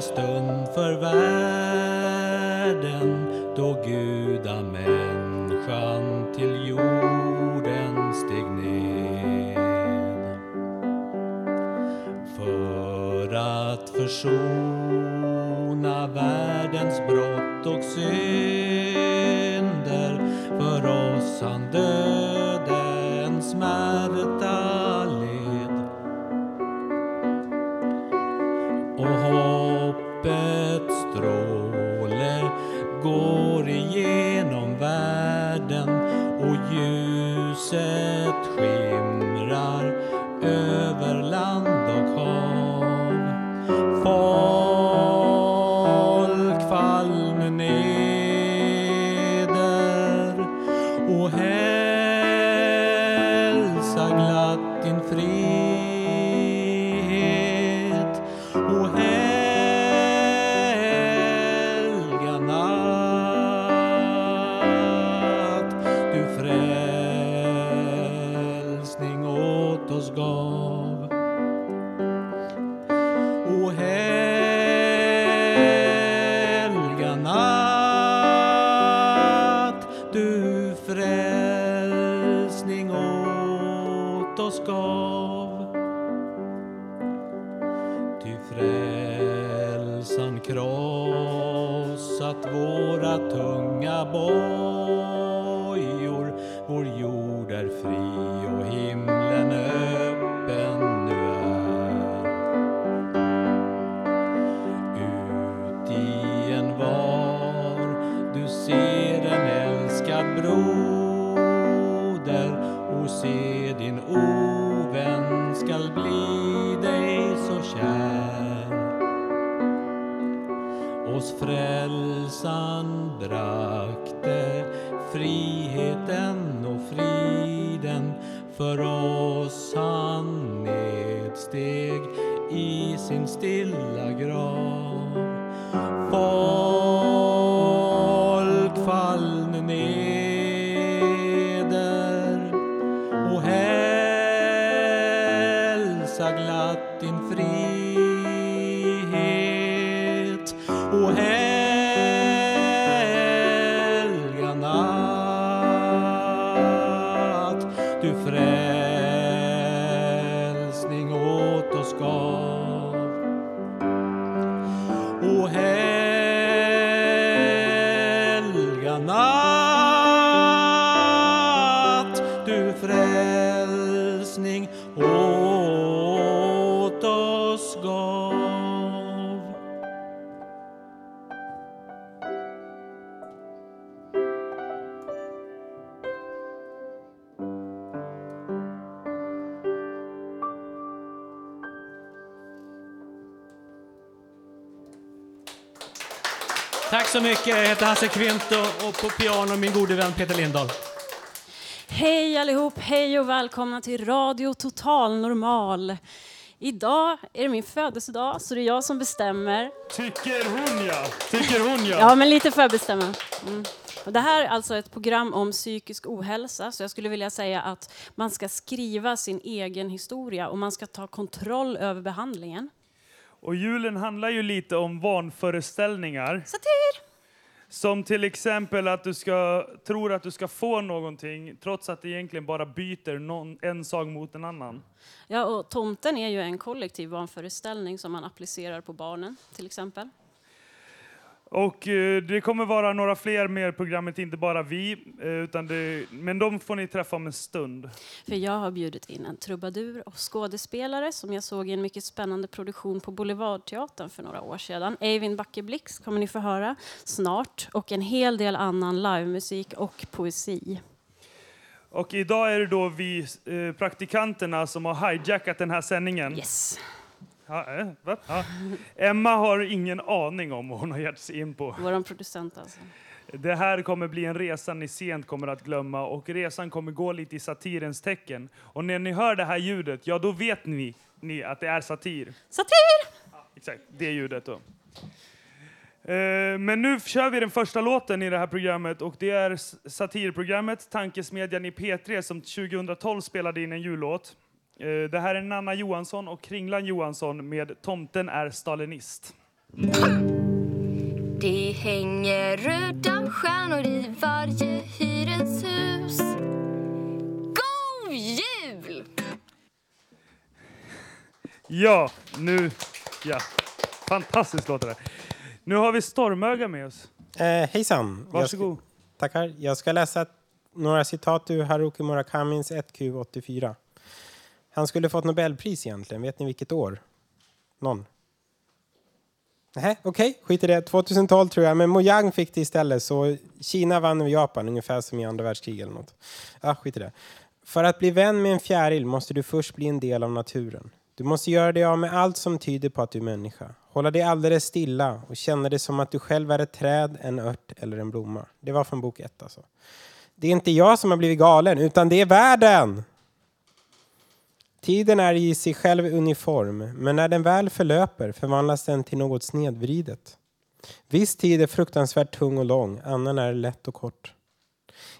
stora stund för världen då Guda människan till jorden steg ned. För att försona världens brott och synd skall bli dig så kär. Oss frälsan brakte friheten och friden. För oss han nedsteg i sin stilla grav. Hasse Kvinto och på piano min gode vän Peter Lindahl. Hej allihop, hej och välkomna till Radio Total Normal. Idag är det min födelsedag, så det är jag som bestämmer. Tycker hon ja. Tycker hon ja. Ja, men lite för att bestämma. Mm. Och det här är alltså ett program om psykisk ohälsa, så jag skulle vilja säga att man ska skriva sin egen historia och man ska ta kontroll över behandlingen. Och julen handlar ju lite om vanföreställningar. Satir! Som till exempel att du ska, tror att du ska få någonting trots att det egentligen bara byter någon, en sak mot en annan. Ja, och tomten är ju en kollektiv vanföreställning som man applicerar på barnen, till exempel. Och eh, det kommer vara några fler med i programmet, inte bara vi. Eh, utan det, men de får ni träffa om en stund. För jag har bjudit in en trubadur och skådespelare som jag såg i en mycket spännande produktion på Boulevardteatern för några år sedan. Eivind Backe Blix kommer ni få höra snart och en hel del annan livemusik och poesi. Och idag är det då vi eh, praktikanterna som har hijackat den här sändningen. Yes, Ja, eh, va? Ja. Emma har ingen aning om vad hon har gett sig in på. vår producent alltså. Det här kommer bli en resa ni sent kommer att glömma och resan kommer gå lite i satirens tecken. Och när ni hör det här ljudet, ja då vet ni, ni att det är satir. Satir! Exakt, det ljudet då. Eh, Men nu kör vi den första låten i det här programmet och det är satirprogrammet Tankesmedjan i P3 som 2012 spelade in en jullåt. Eh, Det här är Nanna Johansson och Kringlan Johansson med Tomten är stalinist. Det hänger röda stjärnor i varje hyreshus. God jul! Ja, nu... Ja. Fantastiskt låter det. Nu har vi Stormöga med oss. Eh, hejsan. Varsågod. Jag ska, tackar. Jag ska läsa några citat ur Haruki Murakamis 1Q84. Han skulle fått Nobelpris egentligen. Vet ni vilket år? Någon? Nej, okej, okay, skit i det. 2012 tror jag, men Mojang fick det istället. Så Kina vann över Japan, ungefär som i andra världskriget eller något. Ah, skit i det. För att bli vän med en fjäril måste du först bli en del av naturen. Du måste göra dig av med allt som tyder på att du är människa. Hålla dig alldeles stilla och känna dig som att du själv är ett träd, en ört eller en blomma. Det var från bok ett alltså. Det är inte jag som har blivit galen, utan det är världen! Tiden är i sig själv uniform, men när den väl förlöper förvandlas den till något snedvridet. Viss tid är fruktansvärt tung och lång, annan är lätt och kort.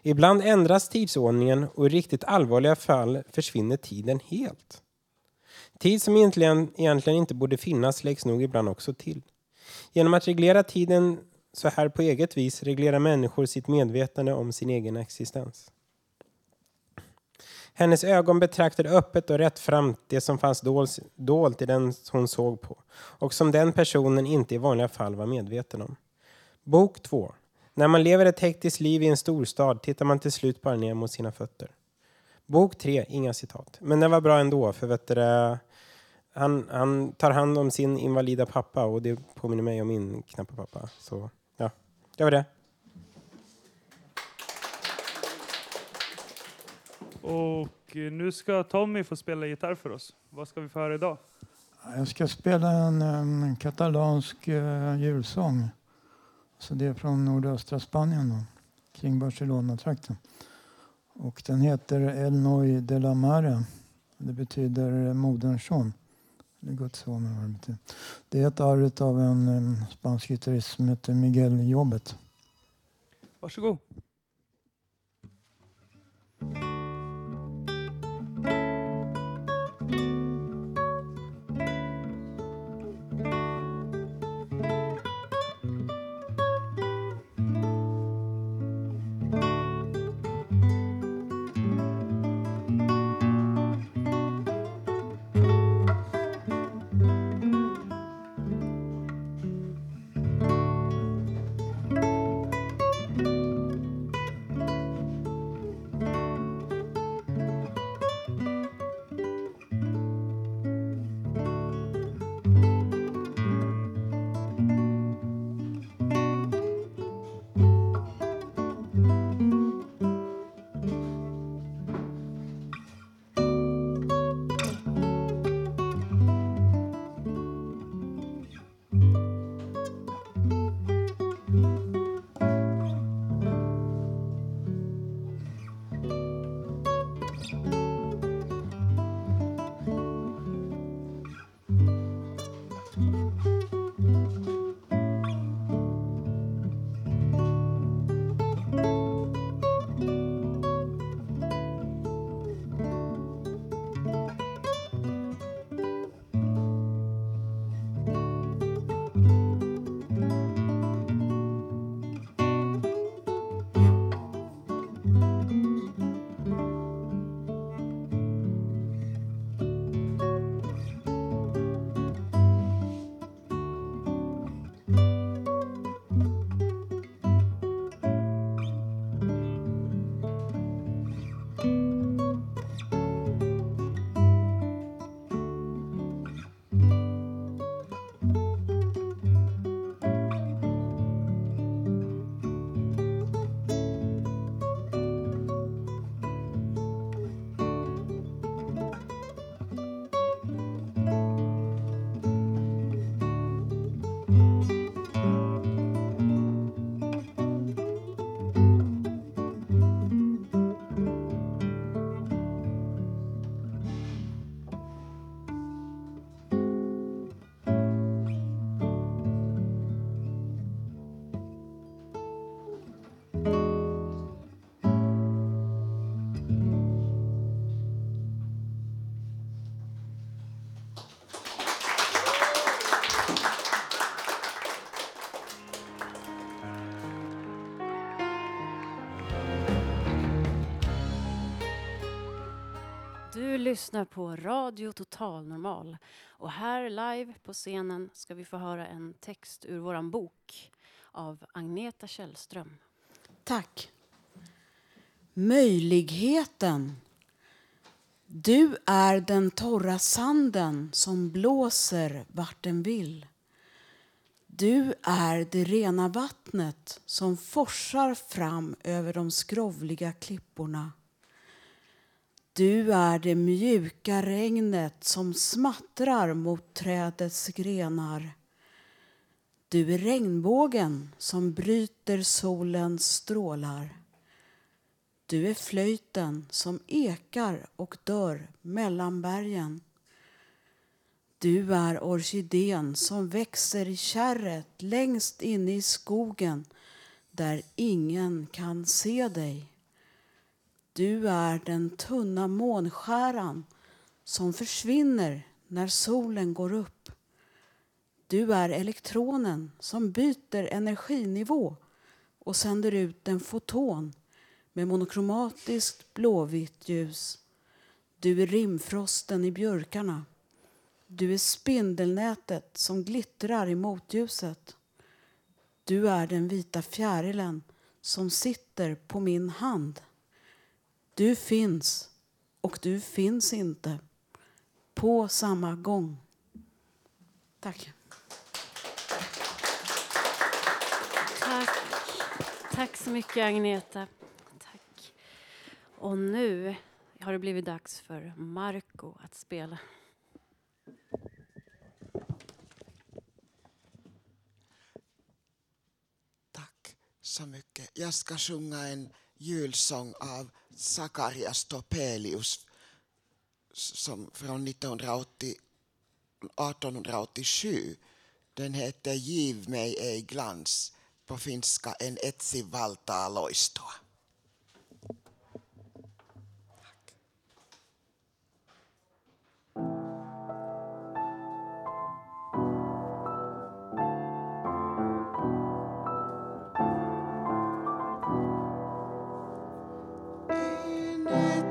Ibland ändras tidsordningen och i riktigt allvarliga fall försvinner tiden helt. Tid som egentligen, egentligen inte borde finnas läggs nog ibland också till. Genom att reglera tiden så här på eget vis reglerar människor sitt medvetande om sin egen existens. Hennes ögon betraktade öppet och rättframt det som fanns dolt i den hon såg på och som den personen inte i vanliga fall var medveten om. Bok 2. När man lever ett hektiskt liv i en storstad tittar man till slut bara ner mot sina fötter. Bok 3. Inga citat. Men den var bra ändå, för vet du, han, han tar hand om sin invalida pappa och det påminner mig om min knappa pappa. Så ja, det var det. Och nu ska Tommy få spela gitarr för oss. Vad ska vi få höra idag? Jag ska spela en, en katalansk uh, julsång. Så det är från nordöstra Spanien, då, kring Barcelona-trakten. Och den heter El Noi de la Mare. Det betyder moderns son. Eller Guds son. Det är ett arv av en, en spansk gitarrist som heter Miguel Jobbet. Varsågod. you Du lyssnar på Radio Total Normal. Och här live på scenen ska vi få höra en text ur vår bok av Agneta Källström. Tack. Möjligheten. Du är den torra sanden som blåser vart den vill. Du är det rena vattnet som forsar fram över de skrovliga klipporna. Du är det mjuka regnet som smattrar mot trädets grenar. Du är regnbågen som bryter solens strålar. Du är flöjten som ekar och dör mellan bergen. Du är orkidén som växer i kärret längst inne i skogen där ingen kan se dig. Du är den tunna månskäran som försvinner när solen går upp. Du är elektronen som byter energinivå och sänder ut en foton med monokromatiskt blåvitt ljus. Du är rimfrosten i björkarna. Du är spindelnätet som glittrar i motljuset. Du är den vita fjärilen som sitter på min hand. Du finns och du finns inte på samma gång. Tack. Tack. Tack så mycket, Agneta. Tack. Och nu har det blivit dags för Marco att spela. Tack så mycket. Jag ska sjunga en julsång av Sakarias Topelius som från 1980, 1887. Den heter Giv mig ej glans, på finska En etsi valtaa loistoa.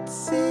Etsi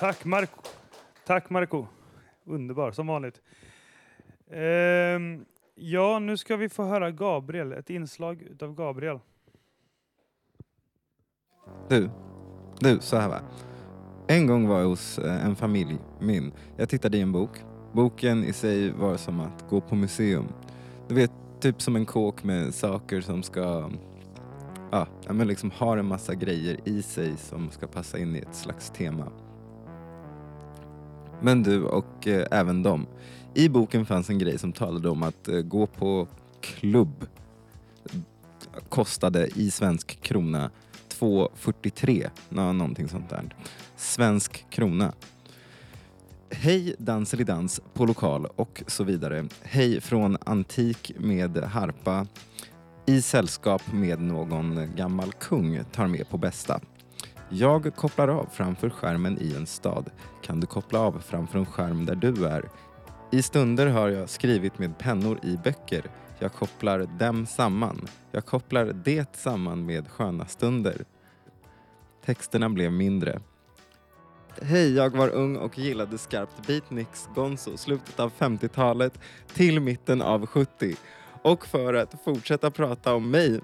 Tack Marco. Tack Marco. Underbar, som vanligt. Ehm, ja, nu ska vi få höra Gabriel, ett inslag utav Gabriel. Du, du, så här va. En gång var jag hos eh, en familj, min. Jag tittade i en bok. Boken i sig var som att gå på museum. Du vet, typ som en kåk med saker som ska... Ja, ja, men liksom har en massa grejer i sig som ska passa in i ett slags tema. Men du och eh, även de. I boken fanns en grej som talade om att eh, gå på klubb kostade i svensk krona 2,43. Nå, någonting sånt där. Svensk krona. Hej Danselidans på lokal och så vidare. Hej från Antik med harpa i sällskap med någon gammal kung tar med på bästa. Jag kopplar av framför skärmen i en stad. Kan du koppla av framför en skärm där du är? I stunder har jag skrivit med pennor i böcker. Jag kopplar dem samman. Jag kopplar det samman med sköna stunder. Texterna blev mindre. Hej, jag var ung och gillade skarpt beatniks gonzo slutet av 50-talet till mitten av 70. Och för att fortsätta prata om mig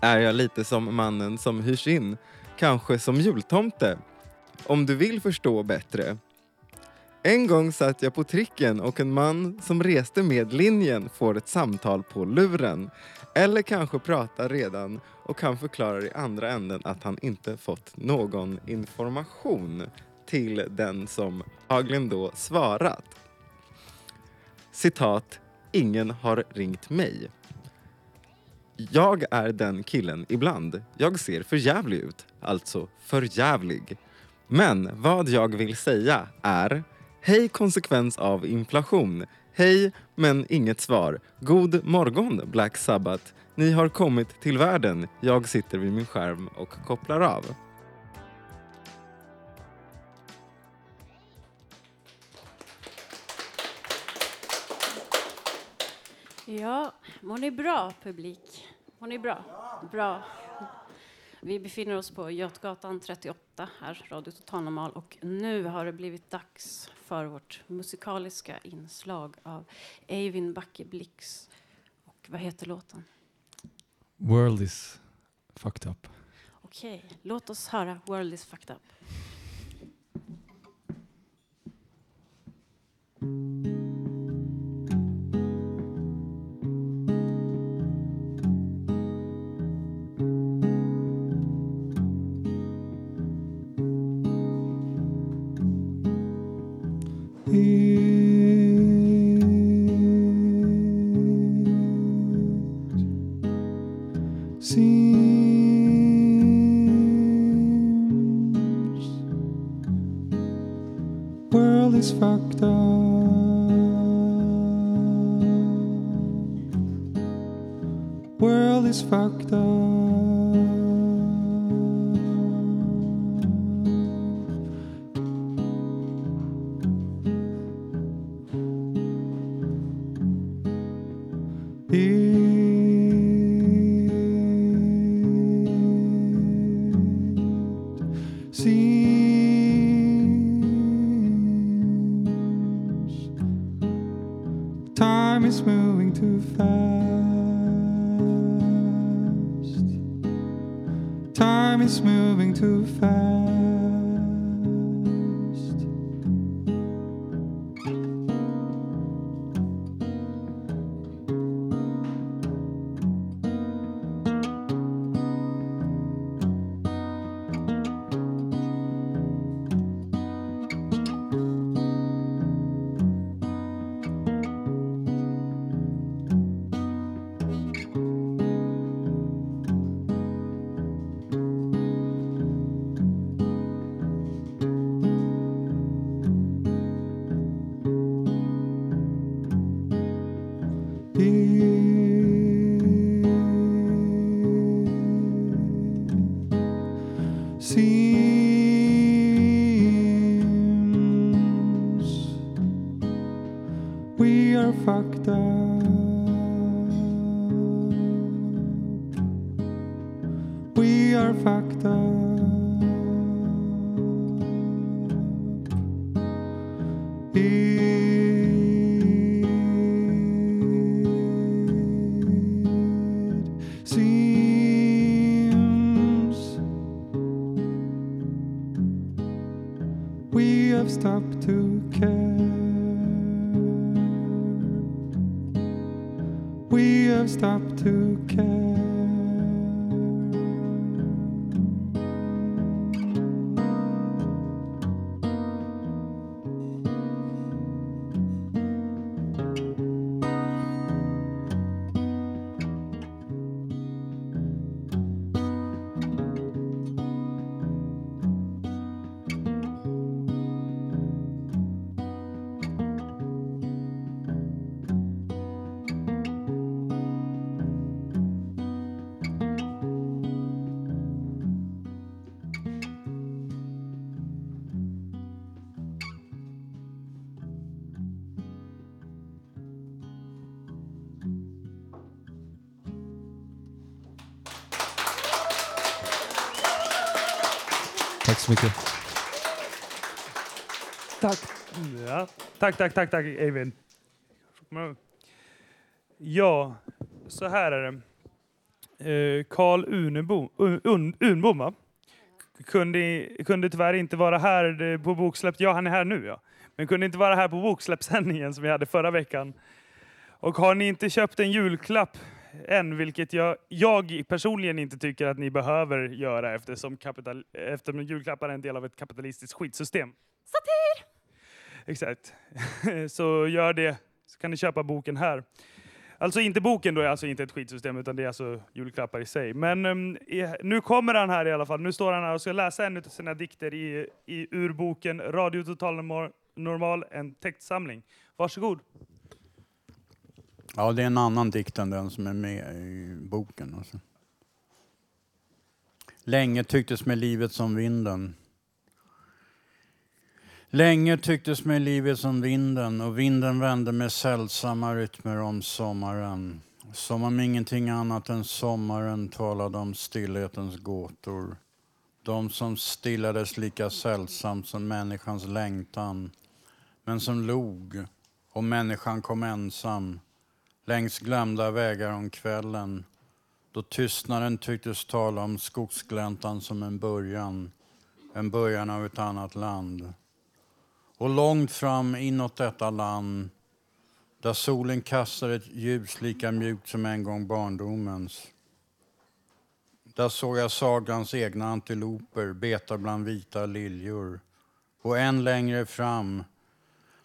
är jag lite som mannen som hyrs in, kanske som jultomte. Om du vill förstå bättre. En gång satt jag på tricken och en man som reste med linjen får ett samtal på luren. Eller kanske pratar redan och han förklarar i andra änden att han inte fått någon information till den som antagligen då svarat. Citat, ingen har ringt mig. Jag är den killen ibland. Jag ser för jävlig ut, alltså för jävlig. Men vad jag vill säga är Hej konsekvens av inflation. Hej, men inget svar. God morgon Black Sabbath. Ni har kommit till världen. Jag sitter vid min skärm och kopplar av. Ja, mår ni bra publik? Mår ni bra? Bra. Vi befinner oss på Götgatan 38, här Radio Total Normal och nu har det blivit dags för vårt musikaliska inslag av Eivind Backe Blix. Och vad heter låten? World is fucked up. Okej, låt oss höra World is fucked up. Tack, tack, tack, tack Eivind. Ja, så här är det. Eh, Karl Unebo, Un, Un, Unbom va? kunde, kunde tyvärr inte vara här eh, på boksläpp. Ja, han är här nu ja. Men kunde inte vara här på boksläppssändningen som vi hade förra veckan. Och har ni inte köpt en julklapp än, vilket jag, jag personligen inte tycker att ni behöver göra eftersom, kapital, eftersom julklappar är en del av ett kapitalistiskt skitsystem. Satir! Exakt. Så gör det, så kan ni köpa boken här. Alltså inte boken då är alltså inte ett skitsystem utan det är alltså julklappar i sig. Men um, i, nu kommer han här i alla fall. Nu står han här och ska läsa en av sina dikter i, i urboken Radio Total Normal- Normal, en textsamling. Varsågod. Ja, det är en annan dikt än den som är med i boken. Alltså. Länge tycktes mig livet som vinden. Länge tycktes mig livet som vinden och vinden vände med sällsamma rytmer om sommaren. Som om ingenting annat än sommaren talade om stillhetens gåtor. De som stillades lika sällsamt som människans längtan. Men som log och människan kom ensam längs glömda vägar om kvällen då tystnaden tycktes tala om skogsgläntan som en början, en början av ett annat land. Och långt fram inåt detta land där solen kastar ett ljus lika mjukt som en gång barndomens. Där såg jag sagans egna antiloper beta bland vita liljor. Och än längre fram,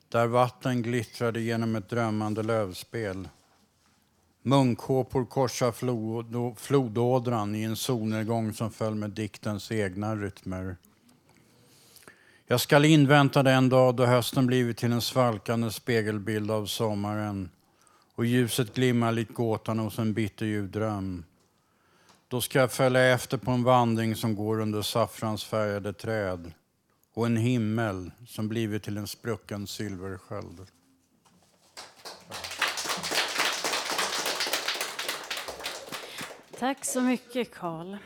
där vatten glittrade genom ett drömmande lövspel. Munkhåpor korsar flod, flodådran i en solnedgång som föll med diktens egna rytmer. Jag skall invänta den dag då hösten blivit till en svalkande spegelbild av sommaren och ljuset glimmar likt gåtan hos en bitterljuv dröm. Då ska jag följa efter på en vandring som går under saffransfärgade träd och en himmel som blivit till en sprucken silversköld. Tack så mycket, Karl.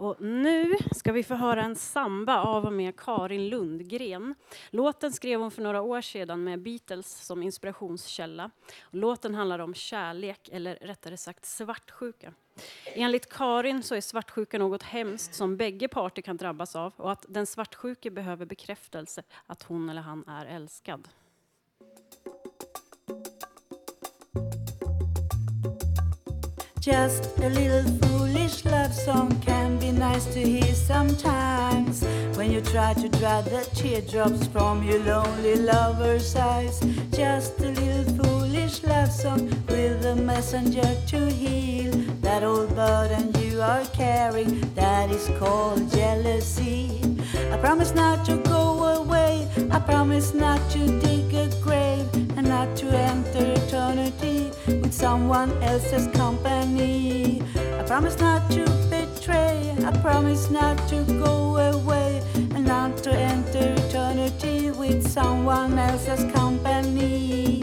Och nu ska vi få höra en samba av och med Karin Lundgren. Låten skrev hon för några år sedan med Beatles som inspirationskälla. Låten handlar om kärlek, eller rättare sagt svartsjuka. Enligt Karin så är svartsjuka något hemskt som bägge parter kan drabbas av och att den svartsjuke behöver bekräftelse att hon eller han är älskad. Just a little foolish love song can be nice to hear sometimes when you try to dry the teardrops from your lonely lover's eyes. Just a little foolish love song with a messenger to heal that old burden you are carrying that is called jealousy. I promise not to go away. I promise not to dig a grave and not to enter eternity someone else's company. I promise not to betray. I promise not to go away and not to enter eternity with someone else's company.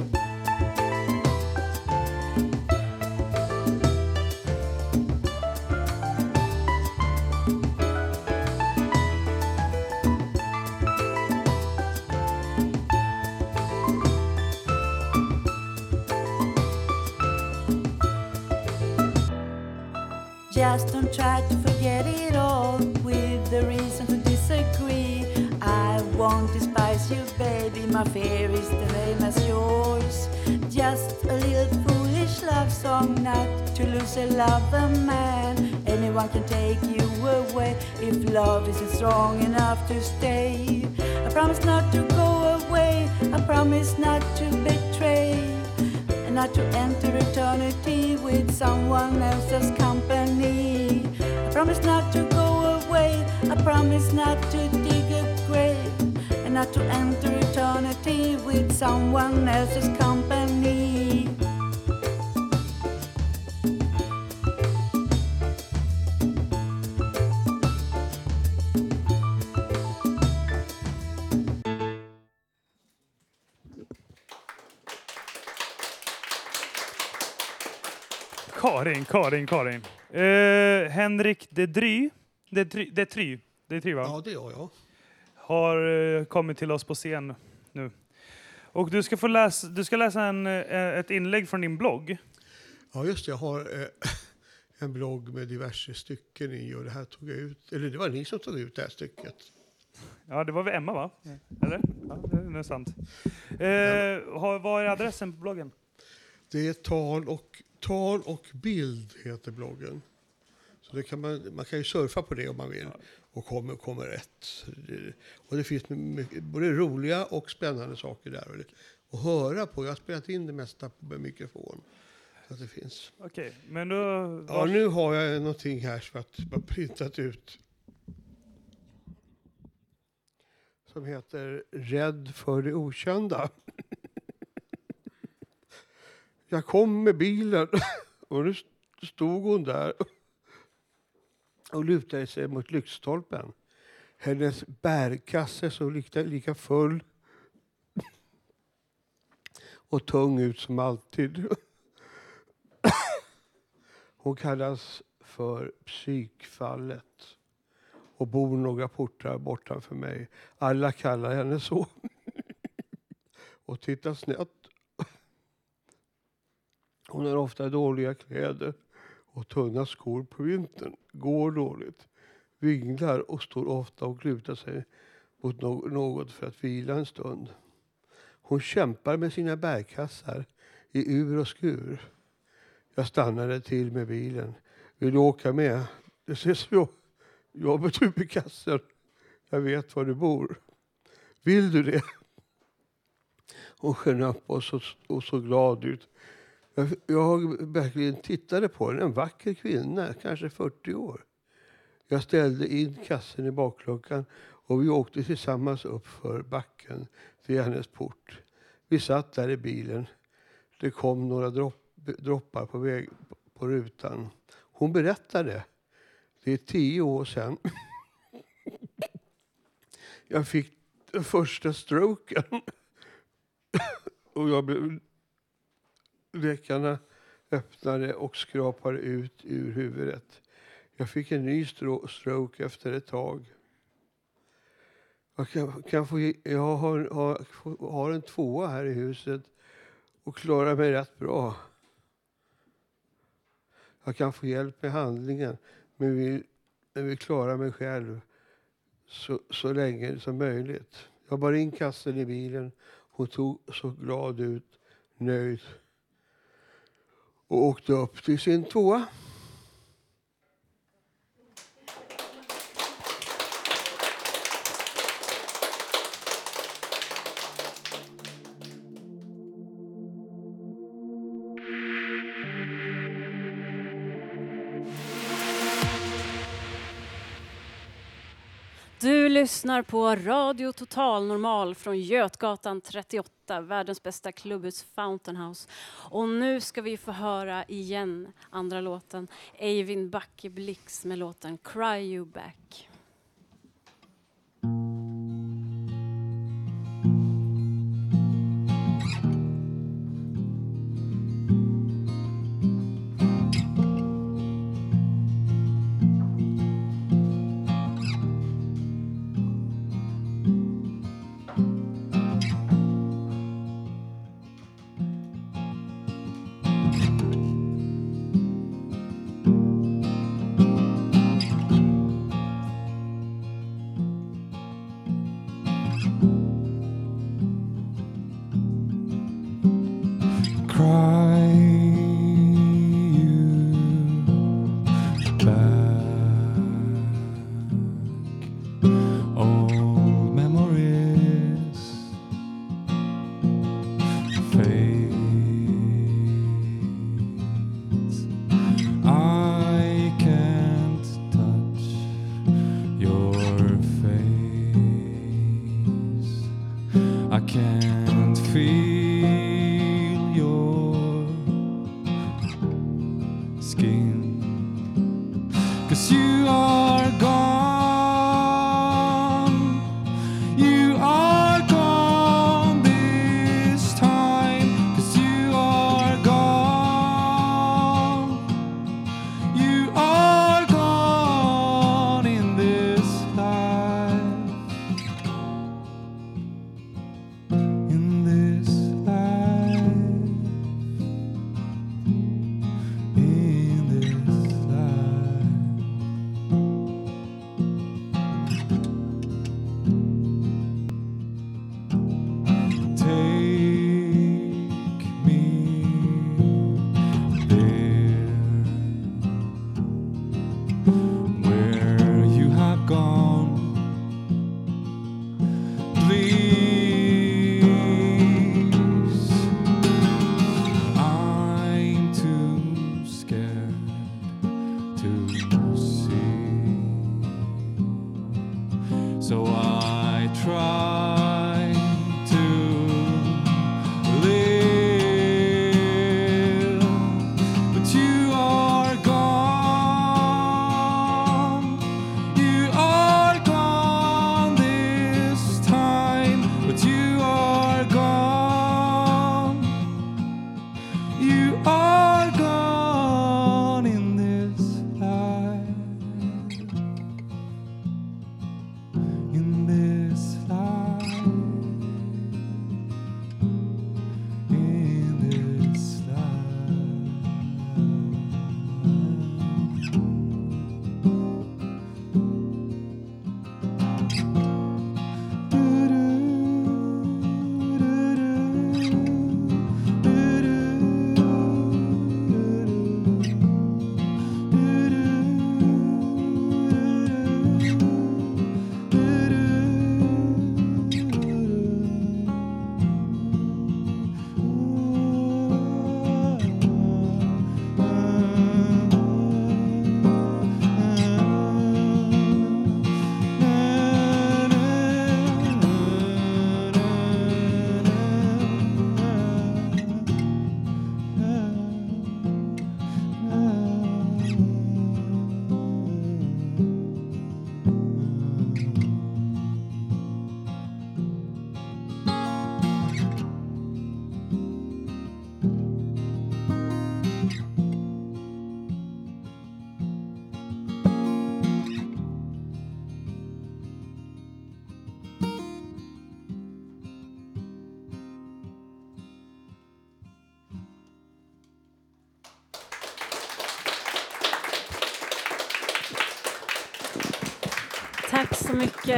Just don't try to forget it all with the reason to disagree. I won't despise you, baby. My fear is the same as yours. Just a little foolish love song, not to lose a lover man. Anyone can take you away if love isn't strong enough to stay. I promise not to go away. I promise not to betray not to enter eternity with someone else's company. I promise not to go away. I promise not to dig a grave and not to enter eternity with someone else's company. Karin, Karin, Karin. Eh, Henrik de Dry, de Dry, de Try, de Try va? Ja, det gör jag. Har eh, kommit till oss på scen nu. Och du ska få läsa, du ska läsa en, eh, ett inlägg från din blogg. Ja, just det. Jag har eh, en blogg med diverse stycken i och det här tog jag ut, eller det var ni som tog ut det här stycket. Ja, det var väl Emma va? Eller? Ja, det är nog sant. Eh, har, vad är adressen på bloggen? Det är tal och, tal och bild heter bloggen. Så det kan man, man kan ju surfa på det om man vill och kommer, kommer rätt. Och det finns mycket, både roliga och spännande saker där. Och, det, och höra på. Jag har spelat in det mesta med mikrofon. Så att det finns. Okej, men då... Ja, nu har jag någonting här som jag har printat ut. Som heter Rädd för det okända. Jag kom med bilen och nu stod hon där och lutade sig mot lyktstolpen. Hennes bärkasse såg lika, lika full och tung ut som alltid. Hon kallas för psykfallet och bor några portar bortanför mig. Alla kallar henne så. och tittar snett. Hon har ofta dåliga kläder och tunna skor på vintern. Går dåligt. Vinglar och står ofta och lutar sig mot något för att vila en stund. Hon kämpar med sina bärkassar i ur och skur. Jag stannade till med bilen. Vill du åka med? Det ses jo jobbet upp i kassen. Jag vet var du bor. Vill du det? Hon sken upp och såg och så glad ut. Jag, jag verkligen tittade på henne. En vacker kvinna, kanske 40 år. Jag ställde in kassen i bakluckan och vi åkte tillsammans upp för backen till hennes port. Vi satt där i bilen. Det kom några dropp, droppar på, väg, på rutan. Hon berättade. Det är tio år sedan. Jag fick den första stroken. Och jag blev... Läkarna öppnade och skrapade ut ur huvudet. Jag fick en ny stroke efter ett tag. Jag, kan, kan få, jag har, har, har en tvåa här i huset och klarar mig rätt bra. Jag kan få hjälp med handlingen, men vill, men vill klara mig själv så, så länge som möjligt. Jag bar in kassen i bilen. Hon tog så glad ut, nöjd och åkte upp till sin tvåa. Lyssnar på Radio Total Normal från Götgatan 38, världens bästa klubbhus Fountain House. Och nu ska vi få höra igen andra låten, Eivind Backe Blix med låten Cry You Back.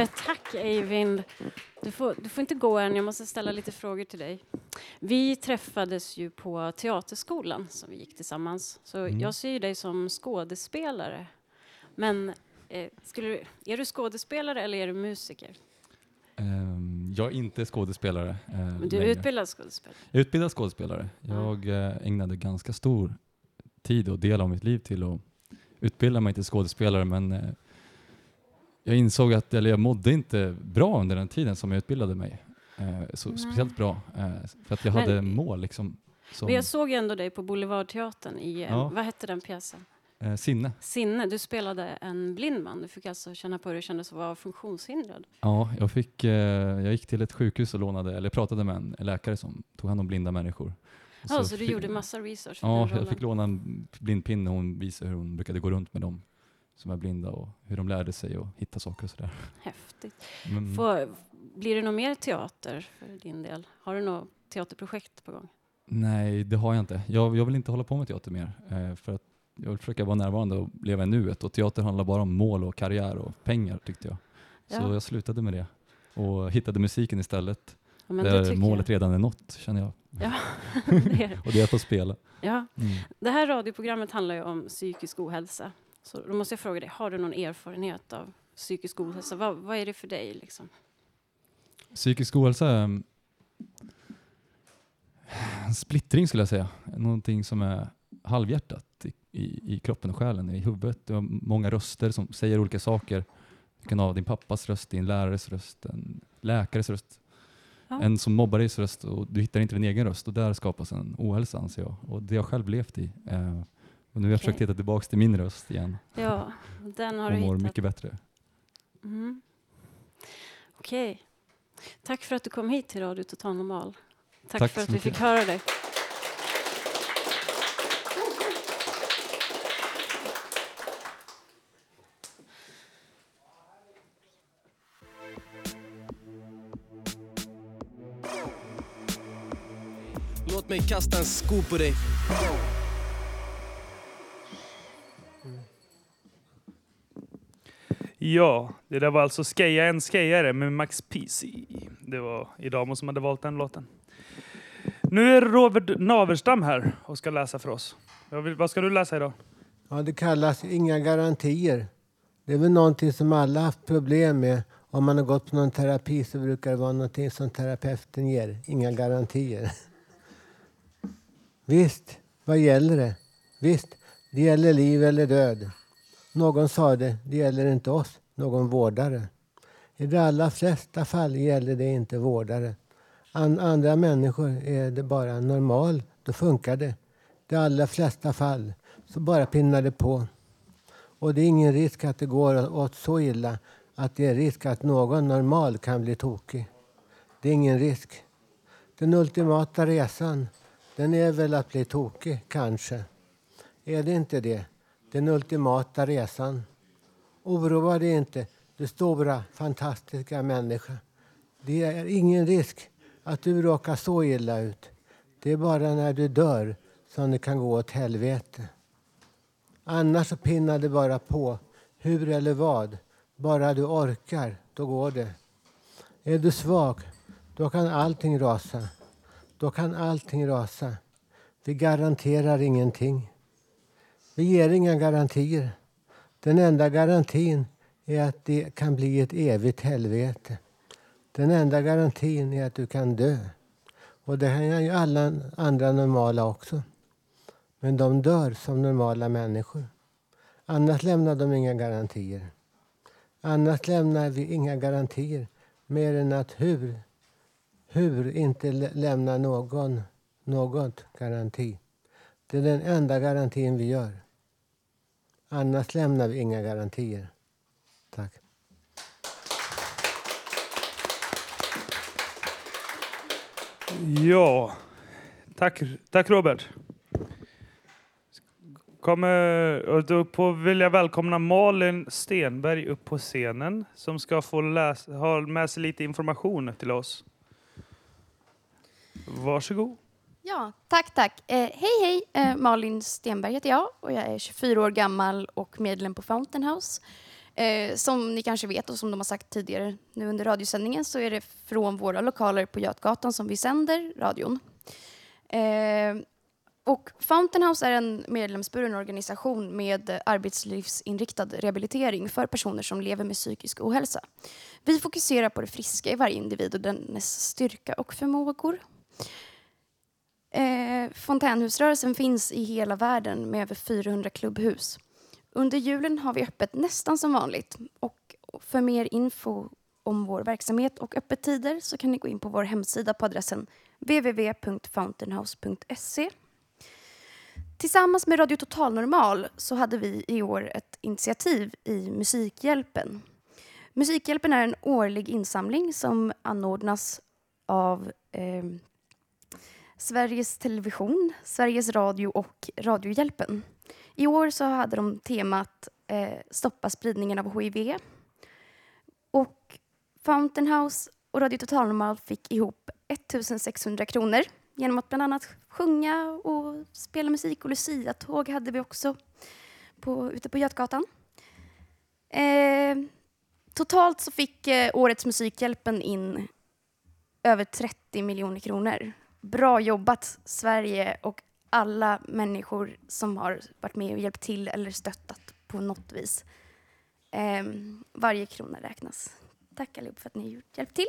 Mycket. Tack Eivind. Du får, du får inte gå än, jag måste ställa lite frågor till dig. Vi träffades ju på teaterskolan som vi gick tillsammans. Så Mm. jag ser ju dig som skådespelare. Men eh, skulle du, är du skådespelare eller är du musiker? Ehm, jag är inte skådespelare. eh, Men du är längre. utbildad skådespelare? Jag är utbildad skådespelare. Jag eh, ägnade ganska stor tid och del av mitt liv till att utbilda mig till skådespelare men eh, jag insåg att eller jag mådde inte bra under den tiden som jag utbildade mig. Eh, så Nej. speciellt bra. Eh, för att jag Men- hade mål liksom. Som, Men jag såg ju ändå dig på Boulevardteatern i, Ja. vad hette den pjäsen? eh, sinne. Sinne. Du spelade en blind man. Du fick alltså känna på hur det kändes att vara funktionshindrad. Ja, jag, fick, eh, jag gick till ett sjukhus och lånade, eller pratade med en läkare som tog hand om blinda människor. Ja, så du fick- gjorde massa research för Ja, den jag fick låna en blindpinne och hon visade hur hon brukade gå runt med dem som är blinda och hur de lärde sig att hitta saker och sådär. Häftigt. Men- Får, blir det något mer teater för din del? Har du något teaterprojekt på gång? Nej, det har jag inte. Jag, jag vill inte hålla på med teater mer. Eh, för att jag vill försöka vara närvarande och leva i nuet. Och teater handlar bara om mål och karriär och pengar tyckte jag. Så Ja. jag slutade med det och hittade musiken istället. Ja, där målet jag. redan är nått, känner jag. Ja, det är och det är att få spela. Ja. Mm. Det här radioprogrammet handlar ju om psykisk ohälsa. Så då måste jag fråga dig, har du någon erfarenhet av psykisk ohälsa? Vad, vad är det för dig? Liksom? Psykisk ohälsa är mm, en splittring skulle jag säga. Någonting som är halvhjärtat i, i, i kroppen och själen, i huvudet. Du har många röster som säger olika saker. Du kan ha din pappas röst, din lärares röst, en läkares röst, Ja. en som mobbar digs röst och du hittar inte din egen röst och där skapas en ohälsa anser jag. Och det har jag själv levt i. Eh, och nu har jag försökt Okej. hitta tillbaka till min röst igen Ja, den har och du mår hittat. mycket bättre. Mm. Okej. Tack för att du kom hit till Radio Total Normal. Tack, Tack för att vi mycket. fick höra dig. Låt mig kasta en sko på dig. Ja, det där var alltså Skeja en skejare med Max PC. Det var Idamo som hade valt den låten. Nu är Robert Naverstam här och ska läsa för oss. Vill, vad ska du läsa idag? Ja, det kallas inga garantier. Det är väl någonting som alla haft problem med. Om man har gått på någon terapi så brukar det vara någonting som terapeuten ger. Inga garantier. Visst, vad gäller det? Visst, det gäller liv eller död. Någon sa det, det gäller inte oss, någon vårdare. I de allra flesta fall gäller det inte vårdare. An andra människor är det bara normal, då funkar det. De allra flesta fall så bara pinnar det på. Och det är ingen risk att det går åt så illa att det är risk att någon normal kan bli tokig. Det är ingen risk. Den ultimata resan, den är väl att bli tokig, kanske. Är det inte det? Den ultimata resan. Oroa dig inte, du stora, fantastiska människa. Det är ingen risk att du råkar så illa ut. Det är bara när du dör som det kan gå åt helvete. Annars så pinnar det bara på. Hur eller vad. Bara du orkar, då går det. Är du svag, då kan allting rasa. Då kan allting rasa. Vi garanterar ingenting. Vi ger inga garantier. Den enda garantin är att det kan bli ett evigt helvete. Den enda garantin är att du kan dö. Och det kan ju alla andra normala också. Men de dör som normala människor. Annars lämnar de inga garantier. Annars lämnar vi inga garantier mer än att hur, hur inte lämnar lämna någon något garanti. Det är den enda garantin vi gör. Annars lämnar vi inga garantier. Tack. Ja, tack, tack Robert. Kommer, och då på, vill jag välkomna Malin Stenberg upp på scenen som ska få läsa, ha med sig lite information till oss. Varsågod. Ja, tack, tack. Eh, hej, hej. Eh, Malin Stenberg heter jag och jag är 24 år gammal och medlem på Fountain House. Eh, som ni kanske vet och som de har sagt tidigare nu under radiosändningen så är det från våra lokaler på Götgatan som vi sänder radion. Eh, och Fountain House är en medlemsburen organisation med arbetslivsinriktad rehabilitering för personer som lever med psykisk ohälsa. Vi fokuserar på det friska i varje individ och dennes styrka och förmågor. Eh, fontänhusrörelsen finns i hela världen med över 400 klubbhus. Under julen har vi öppet nästan som vanligt. Och för mer info om vår verksamhet och öppettider så kan ni gå in på vår hemsida på adressen www.fountainhouse.se. Tillsammans med Radio Total Normal så hade vi i år ett initiativ i Musikhjälpen. Musikhjälpen är en årlig insamling som anordnas av eh, Sveriges Television, Sveriges Radio och Radiohjälpen. I år så hade de temat eh, Stoppa spridningen av HIV. Och Fountain House och Radio Total Normal fick ihop 1600 kronor genom att bland annat sjunga och spela musik. Och Lucia-tåg hade vi också på, ute på Götgatan. Eh, totalt så fick eh, årets Musikhjälpen in över 30 miljoner kronor bra jobbat Sverige och alla människor som har varit med och hjälpt till eller stöttat på något vis. Eh, varje krona räknas. Tack allihop för att ni har hjälpt till.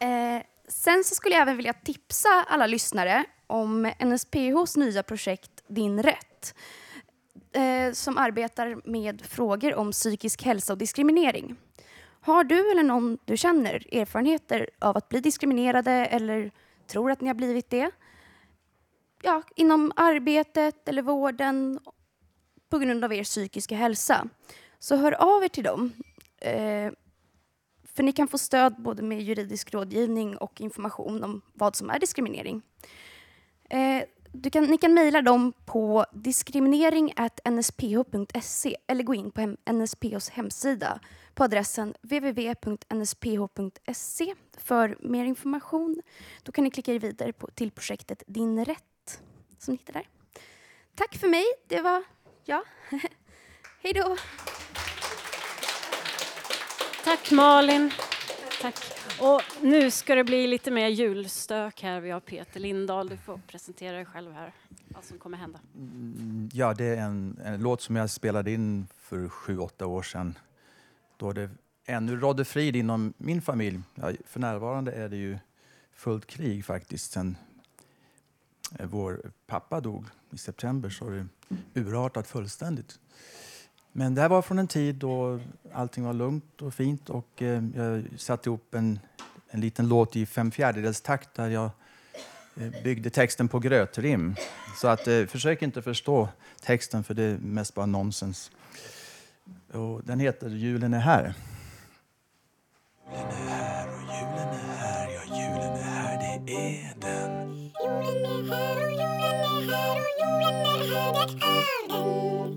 Eh, sen så skulle jag även vilja tipsa alla lyssnare om NSPHs nya projekt Din rätt eh, som arbetar med frågor om psykisk hälsa och diskriminering. Har du eller någon du känner erfarenheter av att bli diskriminerade eller tror att ni har blivit det? Ja, inom arbetet eller vården på grund av er psykiska hälsa. Så hör av er till dem. Eh, för ni kan få stöd både med juridisk rådgivning och information om vad som är diskriminering. Eh, du kan, ni kan mejla dem på diskriminering.nsph.se eller gå in på hem, NSPHs hemsida på adressen www.nsph.se för mer information. Då kan ni klicka er vidare på, till projektet Din rätt som ni hittar där. Tack för mig. Det var jag. Hej då! Tack Malin. Tack. Och nu ska det bli lite mer julstök här. Vi har Peter Lindahl. Du får presentera dig själv här. Vad som kommer hända. Mm, Ja, det är en, en låt som jag spelade in för sju, åtta år sedan. Då det ännu rådde frid inom min familj. Ja, för närvarande är det ju fullt krig faktiskt. Sen eh, vår pappa dog i september så har det urartat fullständigt. Men det här var från en tid då allting var lugnt och fint och eh, jag satte ihop en, en liten låt i fem fjärdedels takt där jag eh, byggde texten på grötrim. Så att, eh, försök inte förstå texten för det är mest bara nonsens. Och den heter Julen är här.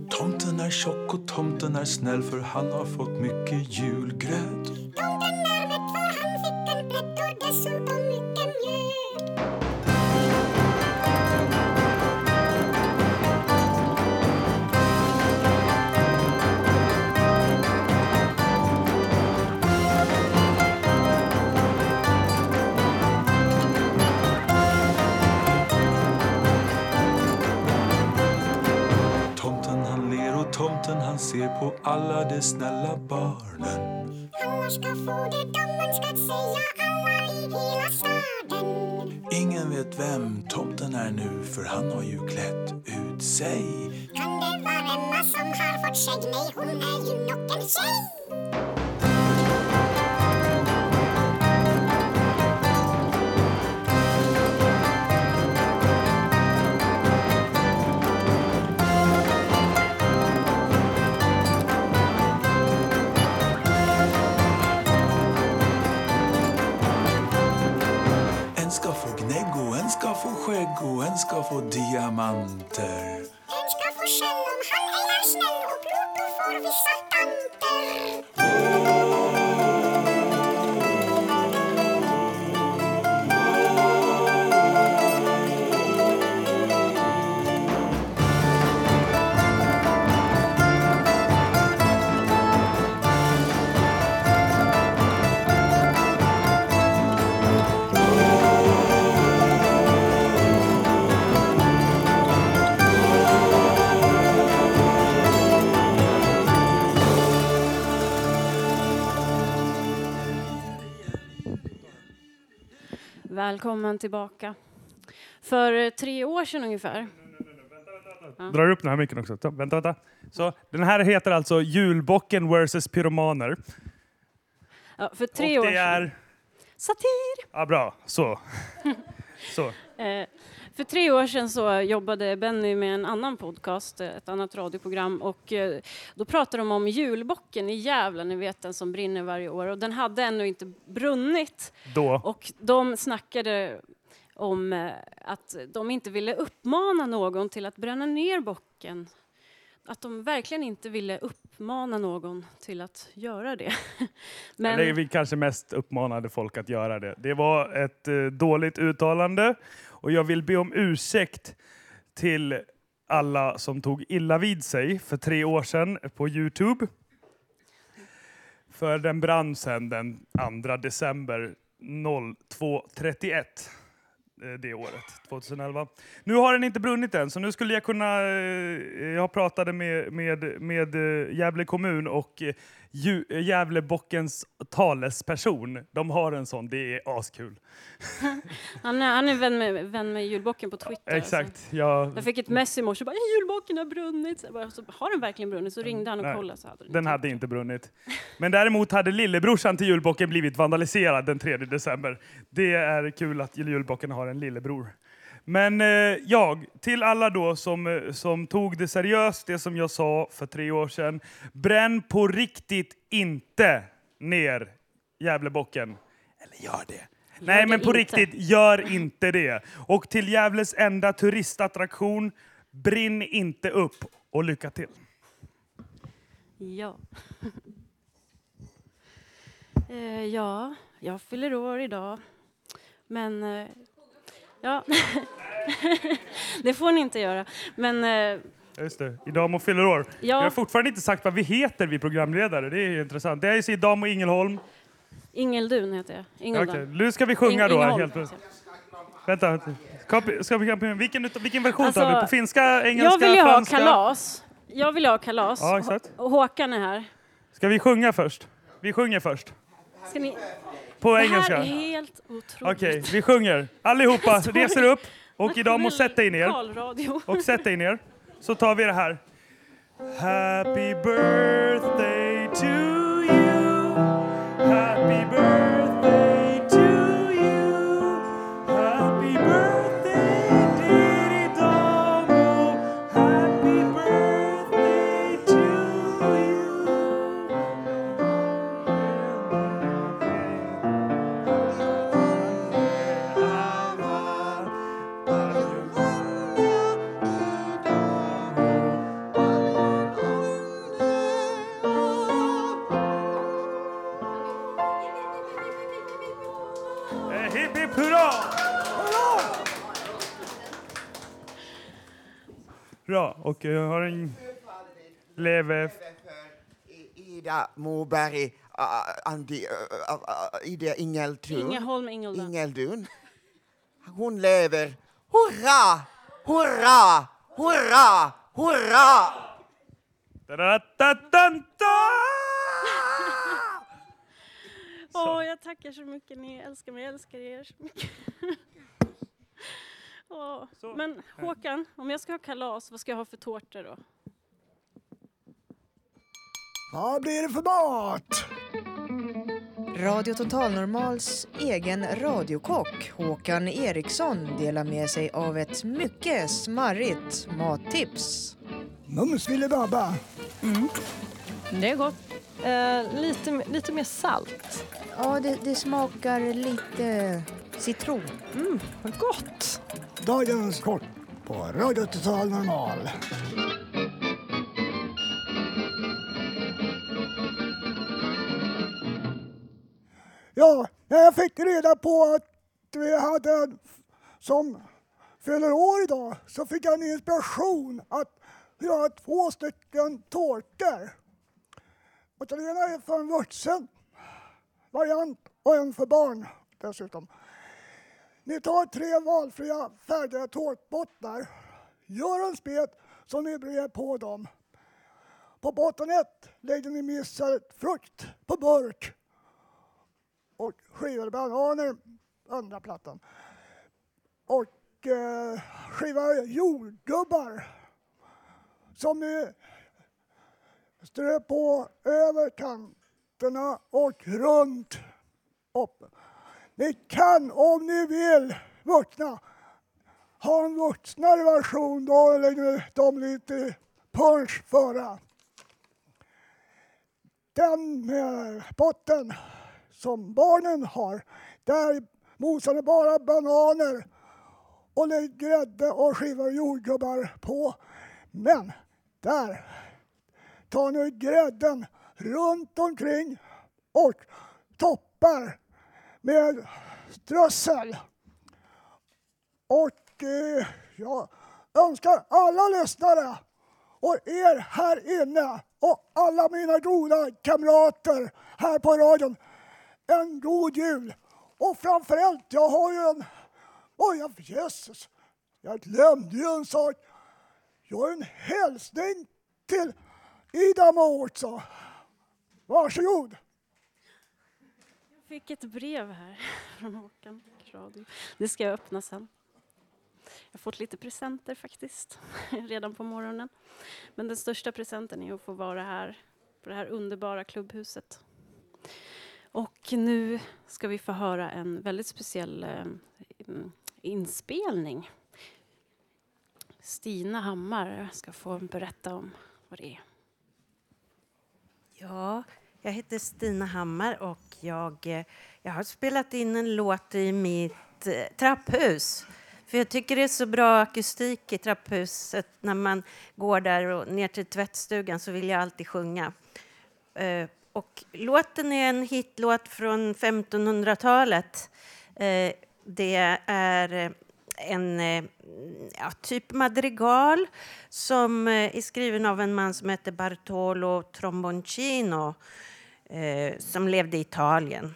Tomten är tjock och tomten är snäll för han har fått mycket julgröt. Tomten ser på alla de snälla barnen. Alla ska få det de önskat säga, alla i hela staden. Ingen vet vem tomten är nu för han har ju klätt ut sig. Kan det vara Emma som har fått skägg? Nej, hon är ju nog en tjej. Och en ska få diamanter. En ska få skäll om han är snäll och Pluto får vissa tanter. Välkommen tillbaka. För tre år sedan ungefär. Ja. Drar upp den här micken också. Så, vänta, vänta. Så, den här heter alltså Julbocken vs Pyromaner. Ja, för tre och år det sedan. är... Satir! Ja, bra. Så. så. Eh, för tre år sedan så jobbade Benny med en annan podcast, eh, ett annat radioprogram. Och eh, då pratade de om julbocken i Gävle, ni vet den som brinner varje år. Och den hade ännu inte brunnit. Då. Och de snackade om eh, att de inte ville uppmana någon till att bränna ner bocken. Att de verkligen inte ville uppmana någon till att göra det. Men... Eller vi kanske mest uppmanade folk att göra det. Det var ett dåligt uttalande och jag vill be om ursäkt till alla som tog illa vid sig för tre år sedan på Youtube. För den brann sen den 2 december 02.31 eh, det året, 2011. Nu har den inte brunnit än, så nu skulle jag kunna... Eh, jag pratade med, med, med eh, Gävle kommun och Gävlebockens talesperson. De har en sån, det är askul. Han är, han är vän, med, vän med julbocken på Twitter. Exakt. alltså. Jag, Jag fick ett mess i morse, bara julbocken har brunnit. Jag bara, så, har den verkligen brunnit? Så ringde han och Nej, kollade så hade den den hade inte brunnit. Men däremot hade lillebrorsan till julbocken blivit vandaliserad den 3 december. Det är kul att julbocken har en lillebror. Men eh, jag, till alla då som, eh, som tog det seriöst, det som jag sa för tre år sedan. Bränn på riktigt inte ner Gävlebocken. Eller gör det. Nej, det men på inte. riktigt, gör inte det. Och till Gävles enda turistattraktion, brinn inte upp och lycka till. Ja. eh, ja, jag fyller år idag. Men eh, ja, det får ni inte göra. Men eh, Just det, Idamo fyller år. Ja. Vi har fortfarande inte sagt vad vi heter, vi programledare. Det är intressant. Det är ju Idamo Ingelholm. Ingeldun heter jag. Ingeldan. Okej, Nu ska vi sjunga Ing- då. Ingeholm. Helt plötsligt. Vänta. Ska, vi, vilken, vilken version Alltså, tar vi? På finska, engelska, jag vill ju ha kalas. Jag vill ha kalas. Ja, exakt. Håkan är här. Ska vi sjunga först? Vi sjunger först. Ska ni... På det engelska. här är helt otroligt. Okej, vi sjunger. Allihopa reser upp och idag måste sätta er ner. Lokalradio. Och sätt dig ner. Så tar vi det här. Happy birthday Bra, och jag har en... Leve... Ida Moberg, uh, Andi, uh, uh, Ida Ingeltun. Ingeholm Ingeldan. Ingeldun. Hon lever. Hurra! Hurra! Hurra! Hurra! Åh, jag tackar så mycket. Ni älskar mig. Jag älskar er så mycket. Åh. Men Håkan, om jag ska ha kalas, vad ska jag ha för tårtor då? Vad blir det för mat? Radio Total Normals egen radiokock Håkan Eriksson delar med sig av ett mycket smarrigt mattips. Mums filibabba. Mm. Det är gott. Eh, lite, lite mer salt. Ja, det, det smakar lite citron. Mm, vad gott! Dagens kort på Radio Total Normal. Ja, när jag fick reda på att vi hade en som fyller år idag så fick jag en inspiration att göra två stycken tårtor. Och den ena är för en vuxen variant och en för barn dessutom. Ni tar tre valfria färdiga tårtbottnar. Gör en spet som ni brer på dem. På botten ett lägger ni missad frukt på burk och skivade bananer andra plattan. Och eh, skivade jordgubbar som ni strö på över kanterna och runt upp. Ni kan om ni vill, vuxna, ha en vuxnare version. Då lägger de lite punch före. Den med botten som barnen har, där mosar ni bara bananer och lägger grädde och skivar jordgubbar på. Men där tar ni grädden runt omkring och toppar med strössel. Och eh, jag önskar alla lyssnare och er här inne och alla mina goda kamrater här på radion en god jul Och framförallt, jag har ju en... Oj, oh, jösses. Jag glömde ju en sak. Jag har en hälsning till Ida Mårtsson. Varsågod. Jag fick ett brev här från Håkan Radio. Det ska jag öppna sen. Jag har fått lite presenter faktiskt, redan på morgonen. Men den största presenten är att få vara här, på det här underbara klubbhuset. Och nu ska vi få höra en väldigt speciell eh, mm, inspelning. Stina Hammar ska få berätta om vad det är. Ja, jag heter Stina Hammar och jag, eh, jag har spelat in en låt i mitt eh, trapphus. För jag tycker det är så bra akustik i trapphuset. När man går där och ner till tvättstugan så vill jag alltid sjunga. Eh, och låten är en hitlåt från 1500-talet. Det är en ja, typ madrigal som är skriven av en man som heter Bartolo Tromboncino eh, som levde i Italien.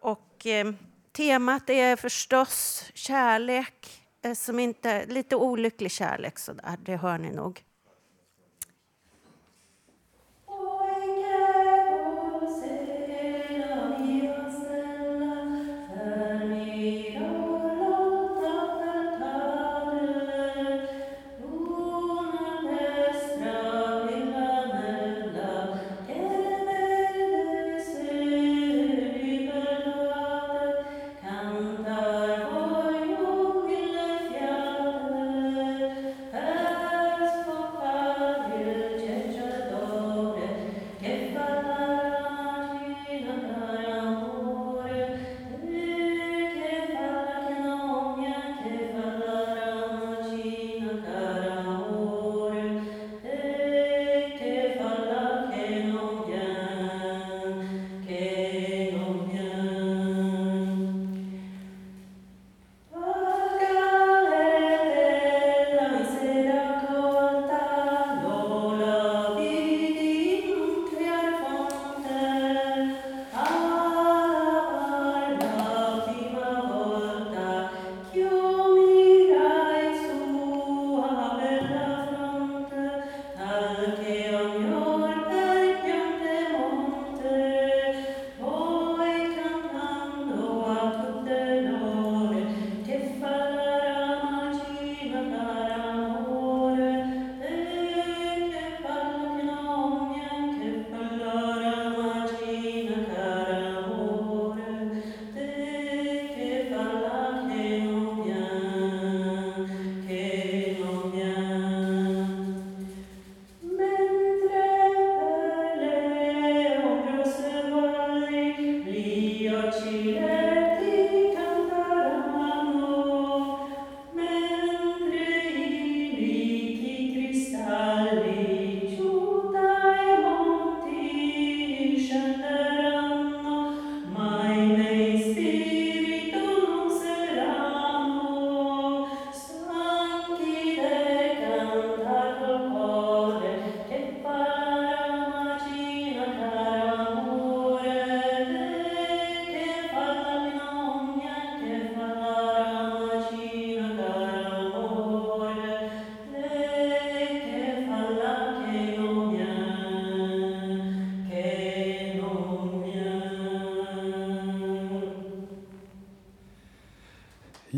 Och eh, temat är förstås kärlek, eh, som inte, lite olycklig kärlek sådär, det hör ni nog.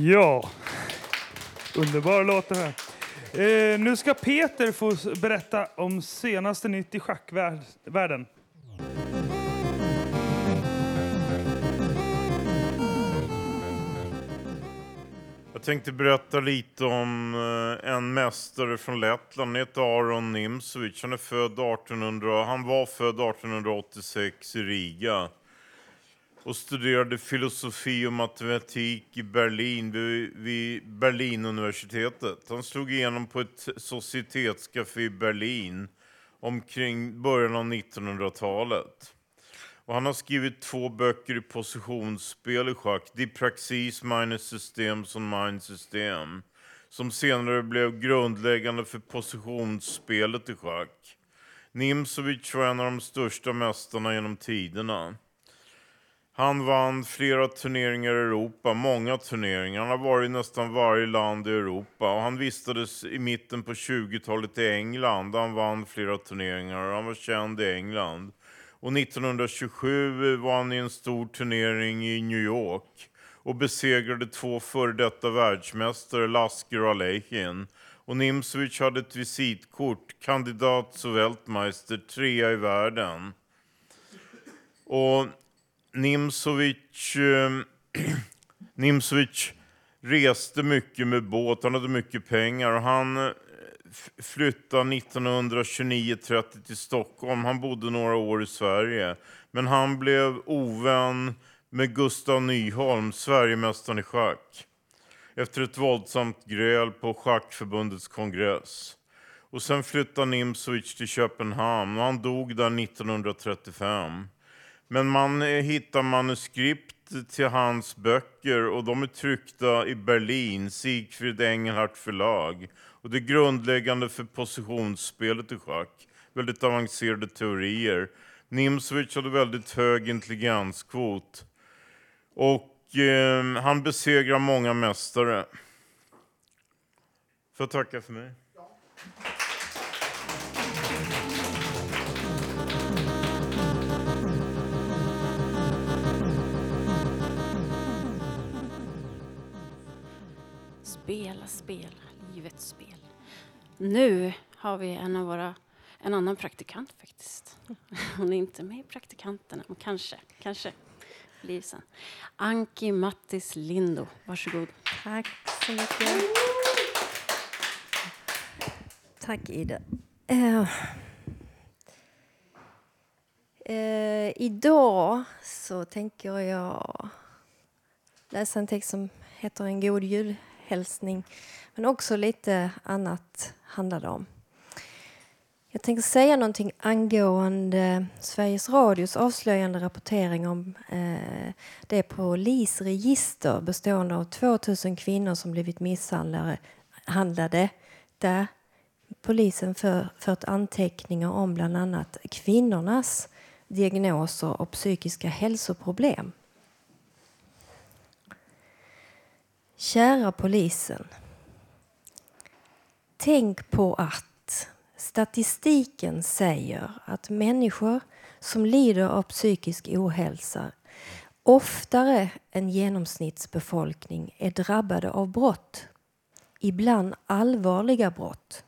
Ja, underbar låt det här. Eh, nu ska Peter få berätta om senaste nytt i schackvärlden. Jag tänkte berätta lite om eh, en mästare från Lettland. Han heter Aron Nimsovic. Han, är född 1800, han var född 1886 i Riga och studerade filosofi och matematik i Berlin vid, vid Berlinuniversitetet. Han slog igenom på ett societetscafé i Berlin omkring början av 1900-talet. Och han har skrivit två böcker i positionsspel i schack. Dipraxis Praxis meines Systems och Mein System. Som senare blev grundläggande för positionsspelet i schack. Nimsovic var en av de största mästarna genom tiderna. Han vann flera turneringar i Europa, många turneringar. Han har varit i nästan varje land i Europa. Och han vistades i mitten på 20-talet i England. Han vann flera turneringar och han var känd i England. Och 1927 var han i en stor turnering i New York och besegrade två före detta världsmästare, Lasker och Aleikin. Och Nimzowitsch hade ett visitkort, kandidat och Weltmeister, trea i världen. Och Nimsovic eh, reste mycket med båt, han hade mycket pengar och han eh, flyttade 1929-30 till Stockholm. Han bodde några år i Sverige. Men han blev ovän med Gustav Nyholm, Sverigemästaren i schack. Efter ett våldsamt gräl på Schackförbundets kongress. Och sen flyttade Nimsovic till Köpenhamn och han dog där 1935. Men man eh, hittar manuskript till hans böcker och de är tryckta i Berlin, Sigfrid Engelhardt förlag. Och det är grundläggande för positionsspelet i schack. Väldigt avancerade teorier. Nimzowitsch hade väldigt hög intelligenskvot. Och eh, han besegrar många mästare. Får jag tacka för mig? Spela, spela, livets spel. Nu har vi en av våra, en annan praktikant faktiskt. Hon är inte med i Praktikanterna, men kanske, kanske blir sen. Anki Mattis Lindo, varsågod. Tack så mycket. Tack Ida. Eh, eh, idag så tänker jag läsa en text som heter En god Hälsning, Men också lite annat handlar det om. Jag tänker säga någonting angående Sveriges Radios avslöjande rapportering om eh, det polisregister bestående av 2000 kvinnor som blivit misshandlade där polisen för, fört anteckningar om bland annat kvinnornas diagnoser och psykiska hälsoproblem. Kära polisen. Tänk på att statistiken säger att människor som lider av psykisk ohälsa oftare än genomsnittsbefolkning är drabbade av brott. Ibland allvarliga brott.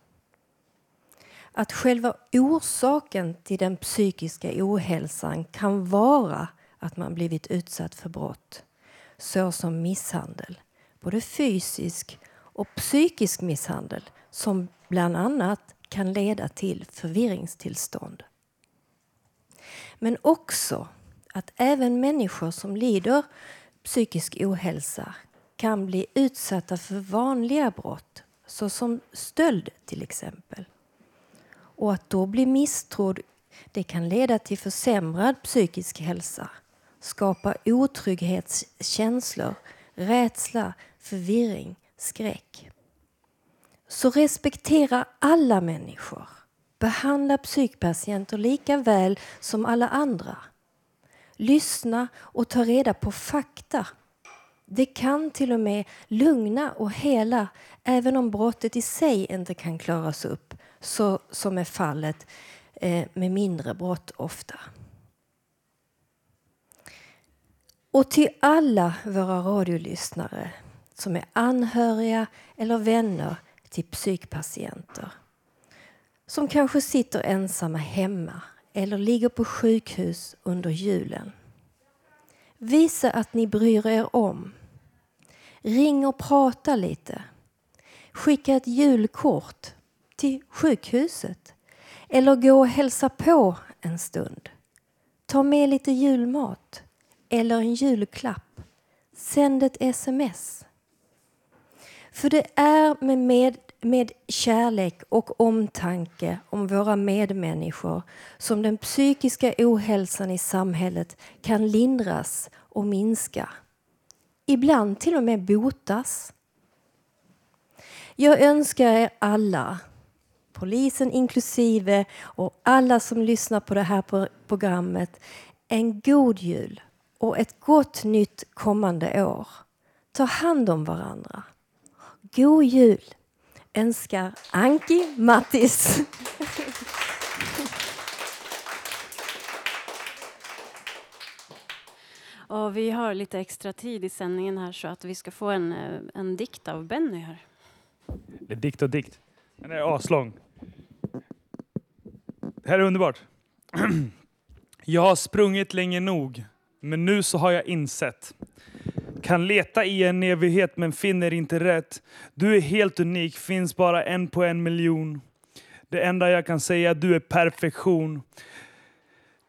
Att själva orsaken till den psykiska ohälsan kan vara att man blivit utsatt för brott såsom misshandel, både fysisk och psykisk misshandel som bland annat kan leda till förvirringstillstånd. Men också att även människor som lider psykisk ohälsa kan bli utsatta för vanliga brott såsom stöld till exempel. Och att då bli misstrodd det kan leda till försämrad psykisk hälsa, skapa otrygghetskänslor, rädsla, förvirring, skräck. Så respektera alla människor. Behandla psykpatienter lika väl som alla andra. Lyssna och ta reda på fakta. Det kan till och med lugna och hela även om brottet i sig inte kan klaras upp så som är fallet eh, med mindre brott ofta. Och till alla våra radiolyssnare som är anhöriga eller vänner till psykpatienter som kanske sitter ensamma hemma eller ligger på sjukhus under julen. Visa att ni bryr er om. Ring och prata lite. Skicka ett julkort till sjukhuset eller gå och hälsa på en stund. Ta med lite julmat eller en julklapp. Sänd ett sms. För det är med, med, med kärlek och omtanke om våra medmänniskor som den psykiska ohälsan i samhället kan lindras och minska. Ibland till och med botas. Jag önskar er alla, polisen inklusive och alla som lyssnar på det här programmet, en god jul och ett gott nytt kommande år. Ta hand om varandra. God jul! Önskar Anki Mattis. Och vi har lite extra tid i sändningen här så att vi ska få en, eh, en dikt av Benny här. Det är dikt och dikt. Den är aslång. Det här är underbart. Jag har sprungit länge nog, men nu så har jag insett. Kan leta i en evighet men finner inte rätt. Du är helt unik, finns bara en på en miljon. Det enda jag kan säga du är perfektion.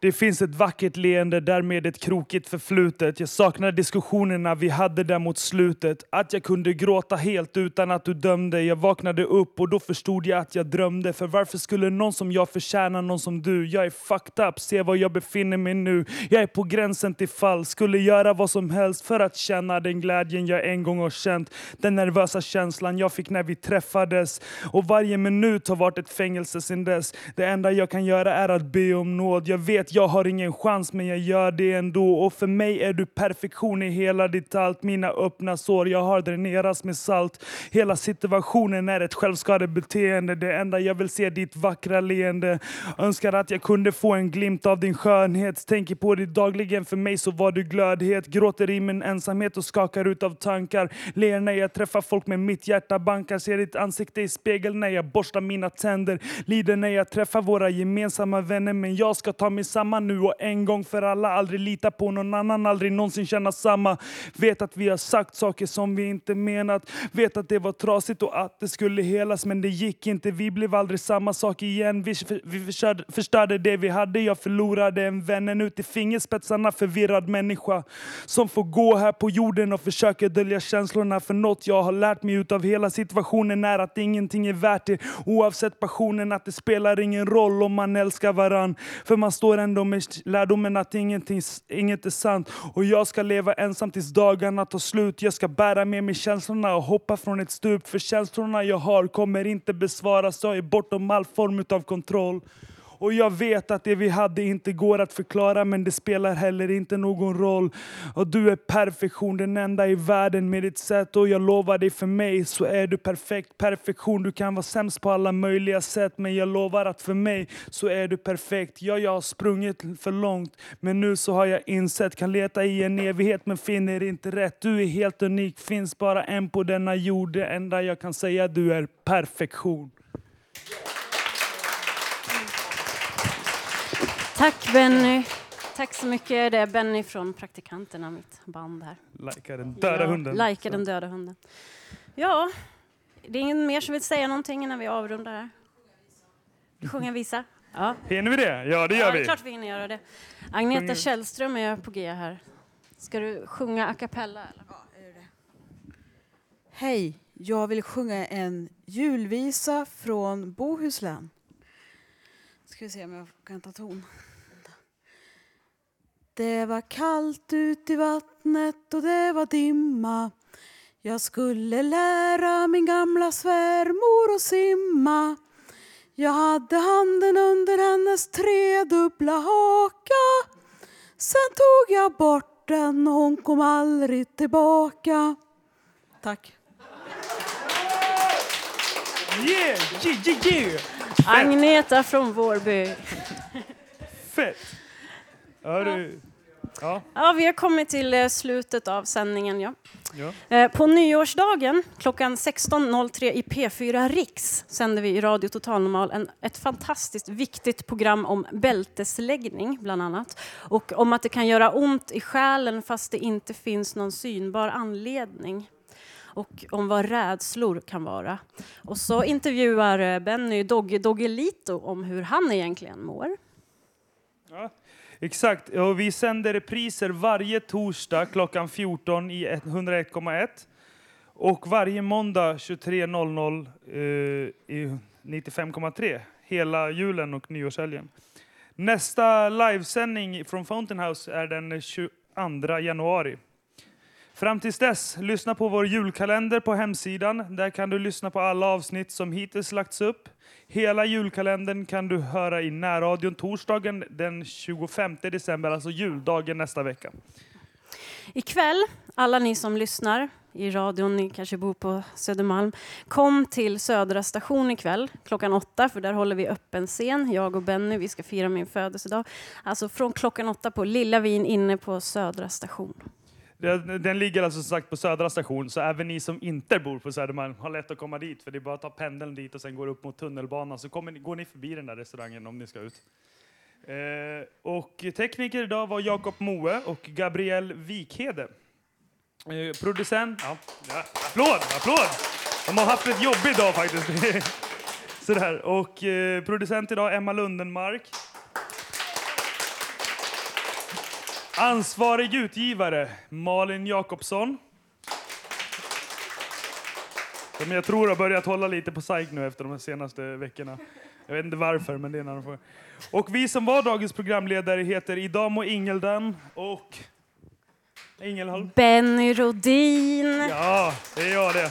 Det finns ett vackert leende, därmed ett krokigt förflutet. Jag saknar diskussionerna vi hade där mot slutet. Att jag kunde gråta helt utan att du dömde. Jag vaknade upp och då förstod jag att jag drömde. För varför skulle någon som jag förtjäna någon som du? Jag är fucked up, se var jag befinner mig nu. Jag är på gränsen till fall, skulle göra vad som helst för att känna den glädjen jag en gång har känt. Den nervösa känslan jag fick när vi träffades. Och varje minut har varit ett fängelse sedan dess. Det enda jag kan göra är att be om nåd. Jag vet jag har ingen chans men jag gör det ändå. Och för mig är du perfektion i hela ditt allt. Mina öppna sår jag har dränerats med salt. Hela situationen är ett självskadebeteende. Det enda jag vill se är ditt vackra leende. Önskar att jag kunde få en glimt av din skönhet. Tänker på dig dagligen, för mig så var du glödhet. Gråter i min ensamhet och skakar ut av tankar. Ler när jag träffar folk med mitt hjärta bankar. Ser ditt ansikte i spegeln när jag borstar mina tänder. Lider när jag träffar våra gemensamma vänner. Men jag ska ta mig samman nu och en gång för alla aldrig lita på någon annan, aldrig någonsin känna samma. Vet att vi har sagt saker som vi inte menat. Vet att det var trasigt och att det skulle helas men det gick inte. Vi blev aldrig samma sak igen. Vi, vi förstörde, förstörde det vi hade. Jag förlorade en vän En ut i fingerspetsarna. Förvirrad människa som får gå här på jorden och försöker dölja känslorna. För något jag har lärt mig utav hela situationen är att ingenting är värt det. Oavsett passionen att det spelar ingen roll om man älskar varann. För man står ändå med lärdomen att ingenting, inget är sant. Och jag ska leva ensam tills dagarna tar slut. Jag ska bära med mig känslorna och hoppa från ett stup. För känslorna jag har kommer inte besvaras. Jag är bortom all form av kontroll. Och jag vet att det vi hade inte går att förklara men det spelar heller inte någon roll. Och du är perfektion, den enda i världen med ditt sätt. Och jag lovar dig för mig så är du perfekt. Perfektion, du kan vara sämst på alla möjliga sätt men jag lovar att för mig så är du perfekt. Ja, jag har sprungit för långt men nu så har jag insett. Kan leta i en evighet men finner inte rätt. Du är helt unik, finns bara en på denna jord. Det enda jag kan säga du är perfektion. Tack Benny. Tack så mycket. Det är Benny från Praktikanterna, mitt band här. Lajka den döda hunden. Lajka den döda hunden. Ja, det är ingen mer som vill säga någonting innan vi avrundar här? Sjunga en visa? Ja. Hinner vi det? Ja, det gör ja, vi. Det är klart vi hinner göra det. Agneta Sjunger- Källström är på G här. Ska du sjunga a cappella? Eller? Hej, jag vill sjunga en julvisa från Bohuslän. Ska vi se om jag kan ta ton. Det var kallt ut i vattnet och det var dimma. Jag skulle lära min gamla svärmor att simma. Jag hade handen under hennes tredubbla haka. Sen tog jag bort den och hon kom aldrig tillbaka. Tack. Yeah, yeah, yeah, yeah. Agneta från Vårby. Fett! Ja, du. Ja. Ja, vi har kommit till eh, slutet av sändningen. Ja. Ja. Eh, På nyårsdagen klockan 16.03 i P4 Riks sänder vi i Radio Total Normal en, ett fantastiskt viktigt program om bältesläggning bland annat. Och om att det kan göra ont i själen fast det inte finns någon synbar anledning. Och om vad rädslor kan vara. Och så intervjuar eh, Benny Dogge Doggelito om hur han egentligen mår. Ja, exakt. Och vi sänder repriser varje torsdag klockan 14 i 101,1 och varje måndag 23.00 eh, i 95,3 hela julen och nyårshelgen. Nästa livesändning från Fountain House är den 22 januari. Fram tills dess, lyssna på vår julkalender på hemsidan. Där kan du lyssna på alla avsnitt som hittills lagts upp. Hela julkalendern kan du höra i närradion torsdagen den 25 december, alltså juldagen nästa vecka. Ikväll, alla ni som lyssnar i radion, ni kanske bor på Södermalm, kom till Södra station ikväll klockan åtta, för där håller vi öppen scen. Jag och Benny, vi ska fira min födelsedag. Alltså från klockan åtta på Lilla Vin inne på Södra station. Den, den ligger alltså som sagt på Södra station, så även ni som inte bor på Södermalm har lätt att komma dit. För det är bara att ta pendeln dit och sen går upp mot tunnelbanan så kommer, ni- går ni förbi den där restaurangen om ni ska ut. Eh, och tekniker idag var Jakob Moe och Gabriel Wikhede. Eh, producent... Ja, ja, applåd, applåd! De har haft ett jobb idag faktiskt. Sådär. Och eh, producent idag Emma Lundenmark. Ansvarig utgivare Malin Jakobsson. Som jag tror har börjat hålla lite på psyk nu efter de senaste veckorna. Jag vet inte varför, men det är en annan fråga. Och vi som var dagens programledare heter Idamo Ingeldan och... Ingelholm. Benny Rodin. Ja, det är jag det.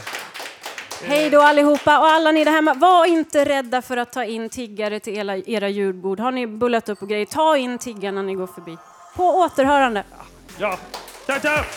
Hej då allihopa och alla ni där hemma. Var inte rädda för att ta in tiggare till era, era julbord. Har ni bullat upp och grejer, ta in tiggarna när ni går förbi. På återhörande. Ja, tack, tack.